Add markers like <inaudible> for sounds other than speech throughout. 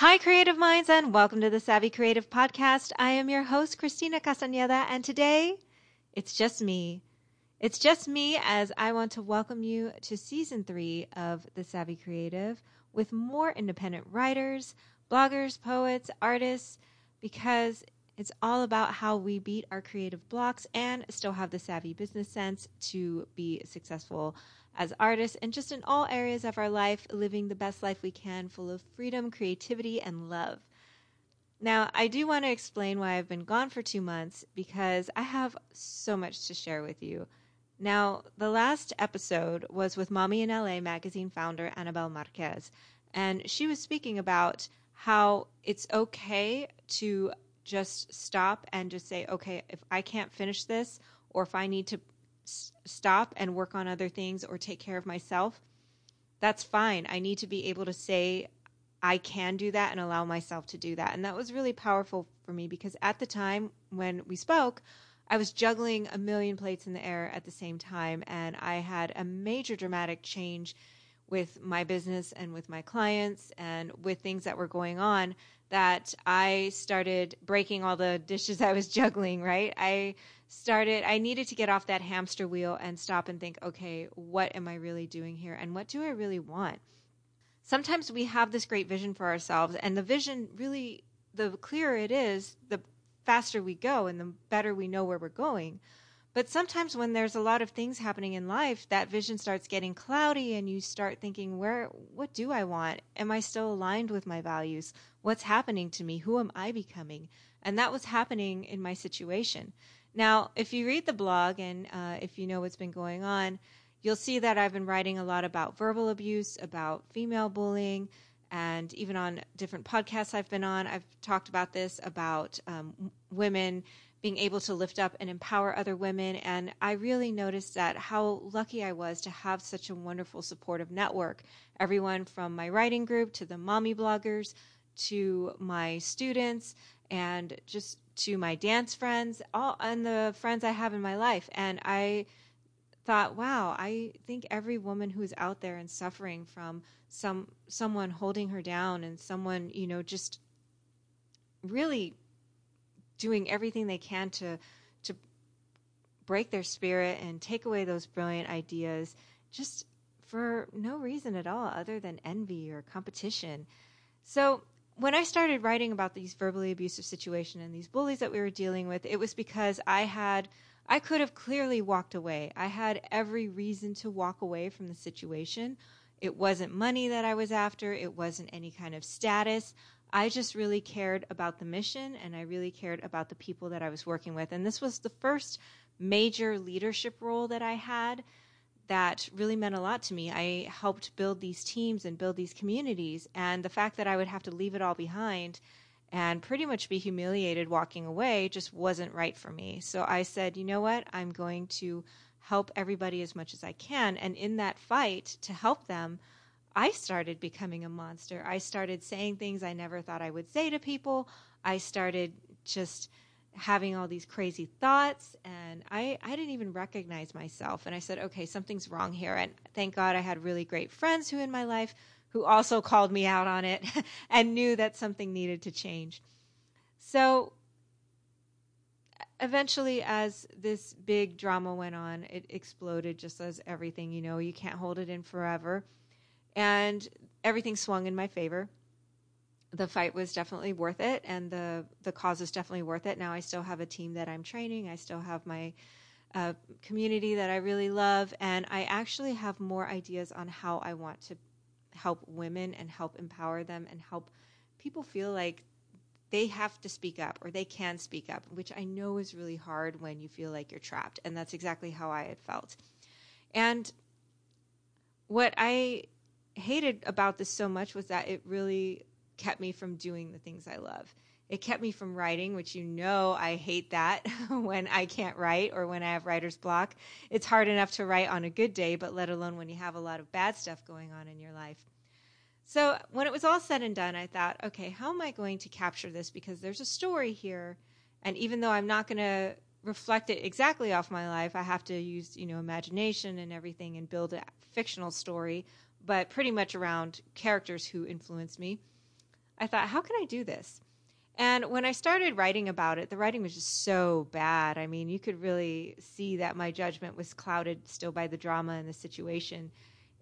Hi, creative minds, and welcome to the Savvy Creative Podcast. I am your host, Christina Castañeda, and today it's just me. It's just me as I want to welcome you to season three of The Savvy Creative with more independent writers, bloggers, poets, artists, because it's all about how we beat our creative blocks and still have the savvy business sense to be successful as artists and just in all areas of our life, living the best life we can, full of freedom, creativity, and love. Now, I do want to explain why I've been gone for two months because I have so much to share with you. Now, the last episode was with Mommy in LA magazine founder Annabelle Marquez, and she was speaking about how it's okay to just stop and just say, okay, if I can't finish this, or if I need to s- stop and work on other things or take care of myself, that's fine. I need to be able to say, I can do that and allow myself to do that. And that was really powerful for me because at the time when we spoke, I was juggling a million plates in the air at the same time. And I had a major dramatic change with my business and with my clients and with things that were going on that I started breaking all the dishes <laughs> I was juggling, right? I started, I needed to get off that hamster wheel and stop and think, okay, what am I really doing here? And what do I really want? Sometimes we have this great vision for ourselves, and the vision really, the clearer it is, the faster we go and the better we know where we're going. But sometimes when there's a lot of things happening in life, that vision starts getting cloudy and you start thinking, where what do I want? Am I still aligned with my values? What's happening to me? Who am I becoming? And that was happening in my situation. Now, if you read the blog and uh, if you know what's been going on, you'll see that I've been writing a lot about verbal abuse, about female bullying, and even on different podcasts I've been on, I've talked about this about um, women being able to lift up and empower other women. And I really noticed that how lucky I was to have such a wonderful supportive network. Everyone from my writing group to the mommy bloggers to my students and just to my dance friends, all and the friends I have in my life. And I thought, wow, I think every woman who's out there and suffering from some someone holding her down and someone, you know, just really doing everything they can to to break their spirit and take away those brilliant ideas just for no reason at all other than envy or competition. So when I started writing about these verbally abusive situations and these bullies that we were dealing with, it was because I had I could have clearly walked away. I had every reason to walk away from the situation. It wasn't money that I was after, it wasn't any kind of status. I just really cared about the mission and I really cared about the people that I was working with. And this was the first major leadership role that I had that really meant a lot to me. I helped build these teams and build these communities. And the fact that I would have to leave it all behind and pretty much be humiliated walking away just wasn't right for me. So I said, you know what? I'm going to help everybody as much as I can. And in that fight to help them, I started becoming a monster. I started saying things I never thought I would say to people. I started just having all these crazy thoughts and I, I didn't even recognize myself. And I said, okay, something's wrong here. And thank God I had really great friends who in my life who also called me out on it <laughs> and knew that something needed to change. So eventually, as this big drama went on, it exploded just as everything, you know, you can't hold it in forever and everything swung in my favor. The fight was definitely worth it, and the the cause is definitely worth it. Now I still have a team that I'm training. I still have my uh, community that I really love, and I actually have more ideas on how I want to help women and help empower them and help people feel like they have to speak up or they can speak up, which I know is really hard when you feel like you're trapped. And that's exactly how I had felt. And what I hated about this so much was that it really kept me from doing the things I love. It kept me from writing, which you know I hate that <laughs> when I can't write or when I have writer's block. It's hard enough to write on a good day, but let alone when you have a lot of bad stuff going on in your life. So when it was all said and done, I thought, okay, how am I going to capture this? Because there's a story here. And even though I'm not going to reflect it exactly off my life, I have to use, you know, imagination and everything and build a fictional story but pretty much around characters who influenced me. I thought, how can I do this? And when I started writing about it, the writing was just so bad. I mean, you could really see that my judgment was clouded still by the drama and the situation.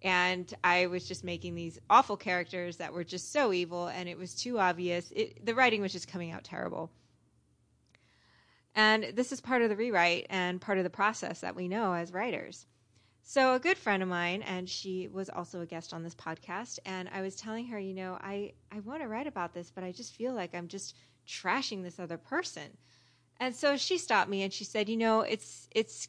And I was just making these awful characters that were just so evil, and it was too obvious. It, the writing was just coming out terrible. And this is part of the rewrite and part of the process that we know as writers. So, a good friend of mine, and she was also a guest on this podcast, and I was telling her, you know, I, I want to write about this, but I just feel like I'm just trashing this other person. And so she stopped me and she said, you know, it's it's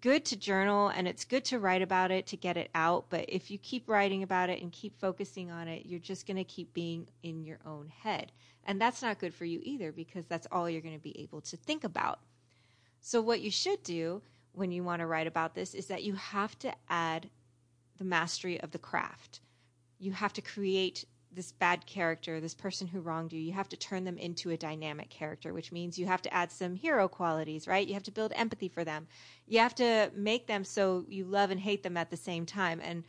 good to journal and it's good to write about it to get it out, but if you keep writing about it and keep focusing on it, you're just going to keep being in your own head. And that's not good for you either because that's all you're going to be able to think about. So what you should do when you want to write about this is that you have to add the mastery of the craft. You have to create this bad character, this person who wronged you. You have to turn them into a dynamic character, which means you have to add some hero qualities, right? You have to build empathy for them. You have to make them so you love and hate them at the same time. And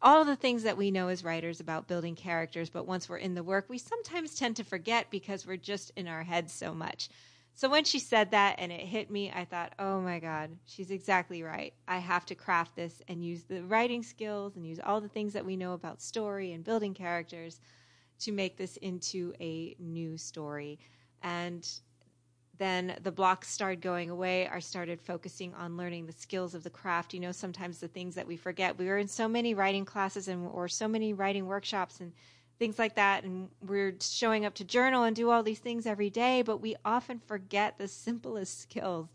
all the things that we know as writers about building characters, but once we're in the work, we sometimes tend to forget because we're just in our heads so much. So when she said that and it hit me, I thought, oh my God, she's exactly right. I have to craft this and use the writing skills and use all the things that we know about story and building characters to make this into a new story. And then the blocks started going away. I started focusing on learning the skills of the craft. You know, sometimes the things that we forget. We were in so many writing classes and or so many writing workshops and things like that and we're showing up to journal and do all these things every day but we often forget the simplest <laughs> skills.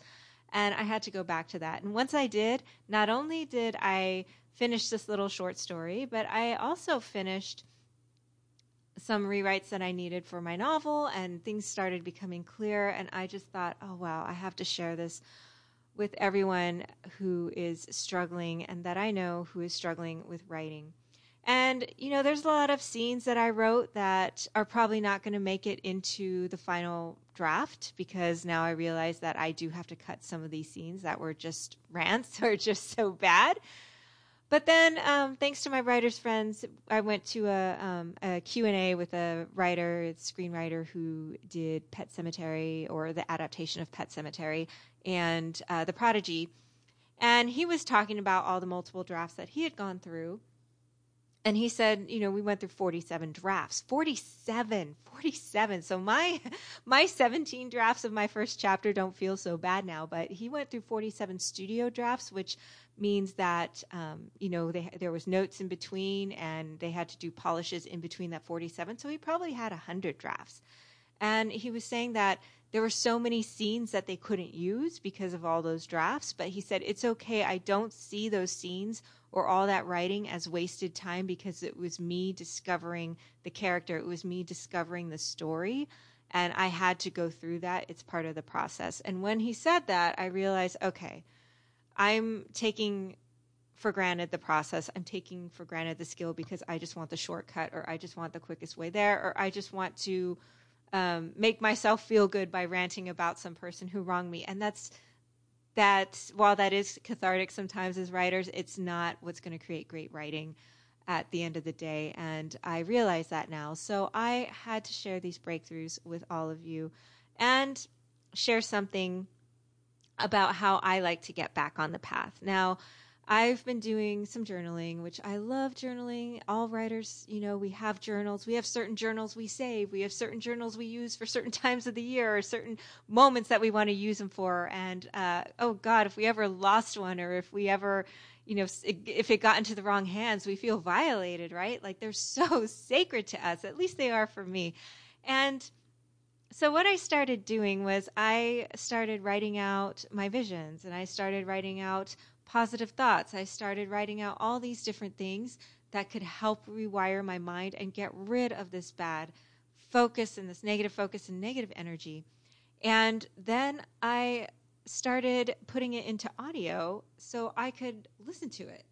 And i had to go back to that. And once i did not only did i finish this little short story but i also finished some rewrites that i needed for my novel and things started becoming clear and i just thought oh wow i have to share this with everyone who is struggling and that i know who is struggling with writing and, you know, there's a lot of scenes that I wrote that are probably not going to make it into the final draft because now I realize that I do have to cut some of these scenes that were just <laughs> rants or just so bad. But then, um, thanks to my writers' friends, I went to a, um, a Q&A with a writer, a screenwriter who did Pet Sematary or the adaptation of Pet Sematary and uh, The Prodigy. And he was talking about all the multiple drafts that he had gone through and he said, you know, we went through 47 drafts. 47, 47. So my <laughs> my 17 drafts of my first chapter don't feel so bad now, but he went through 47 studio drafts, which means that um, you know they, there was notes in between, and they had to do polishes in between that 47. So he probably had 100 drafts, and he was saying that there were so many scenes that they couldn't use because of all those drafts. But he said it's okay. I don't see those scenes or all that writing as wasted time because it was me discovering the character. It was me discovering the story. And I had to go through that. It's part of the process. And when he said that, I realized, okay, I'm taking for granted the process. I'm taking for granted the skill because I just want the shortcut or I just want the quickest way there or I just want to um, make myself feel good by ranting about some person who wronged me. And that's that while that is cathartic sometimes as writers, it's not what's going to create great writing at the end of the day. And I realize that now. So I had to share these breakthroughs with all of you and share something about how I like to get back on the path. Now, I've been doing some journaling, which I love journaling. All writers, you know, we have journals. We have certain journals we save. We have certain journals we use for certain <laughs> times of the year or certain moments that we want to use them for. And uh, oh God, if we ever lost one or if we ever, you know, if it got into the wrong hands, we feel violated, right? Like they're <laughs> so sacred to us. At least they are for me. And so what I started doing was I started writing out my visions and I started writing out positive thoughts. I started writing out all these different things that could help rewire my mind and get rid of this bad focus and this negative focus and negative energy. And then I started putting it into audio so I could listen to it,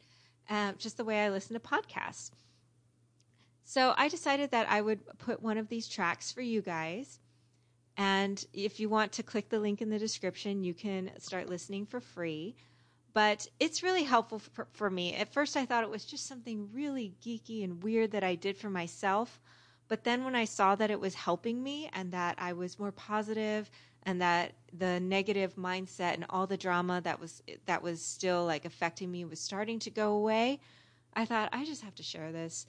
um, just the way I listen to podcasts. So I decided that I would put one of these tracks for you guys. And if you want to click the link in the description, you can start listening for free but it's really helpful for, for, me. At first, I thought it was just something really geeky and weird that I did for myself, But then when I saw that it was helping me and that I was more positive and that the negative mindset and all the drama that was that was still like affecting me was starting to go away, I thought I just have to share this.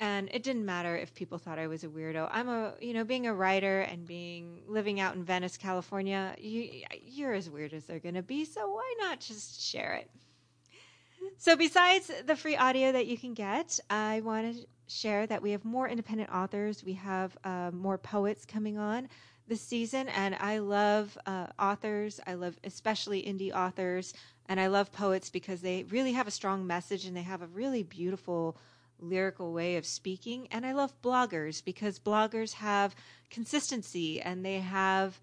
And it didn't matter if people thought I was a weirdo. I'm a, you know, being a writer and being living out in Venice, California, you, you're as weird as they're going to be. So why not just share it? So, besides the free audio that you can get, I want to share that we have more independent authors. We have uh, more poets coming on this season, and I love uh, authors. I love especially indie authors, and I love poets because they really have a strong message and they have a really beautiful lyrical way of speaking. And I love bloggers because bloggers have consistency and they have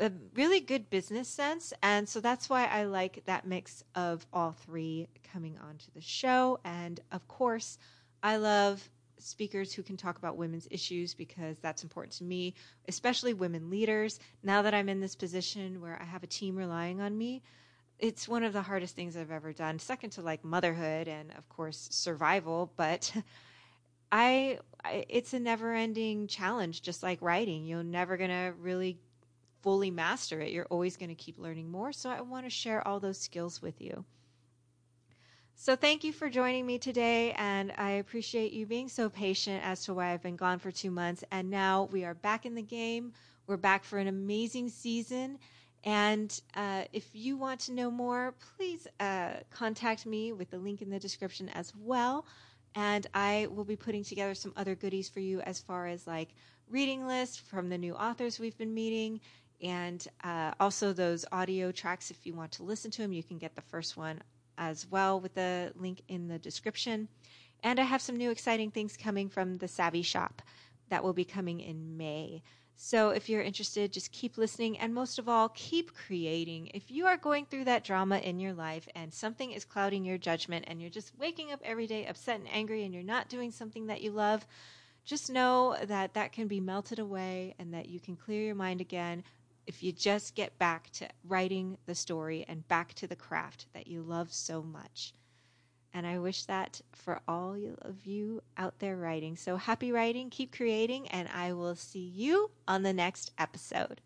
a really good business sense. And so that's why I like that mix of all three coming onto the show. And of course, I love speakers who can talk about women's issues because that's important to me, especially women leaders. Now that I'm in this position where I have a team relying on me, it's one of the hardest things I've ever done, second to like motherhood and of course survival, but <laughs> I, I it's a never-ending challenge just like writing. You're never going to really fully master it. You're always going to keep learning more, so I want to share all those skills with you. So thank you for joining me today, and I appreciate you being so patient as to why I've been gone for 2 months and now we are back in the game. We're back for an amazing season and uh, if you want to know more, please uh, contact me with the link in the description as well. And I will be putting together some other goodies for you as far as like reading lists from the new authors we've been meeting, and uh, also those audio tracks. If you want to listen to them, you can get the first one as well with the link in the description. And I have some new exciting things coming from the Savvy Shop that will be coming in May. So if you're interested, just keep listening and most of all, keep creating. If you are going through that drama in your life and something is clouding your judgment and you're just waking up every day upset and angry and you're not doing something that you love, just know that that can be melted away and that you can clear your mind again if you just get back to writing the story and back to the craft that you love so much. And I wish that for all of you out there writing. So happy writing, keep creating, and I will see you on the next episode.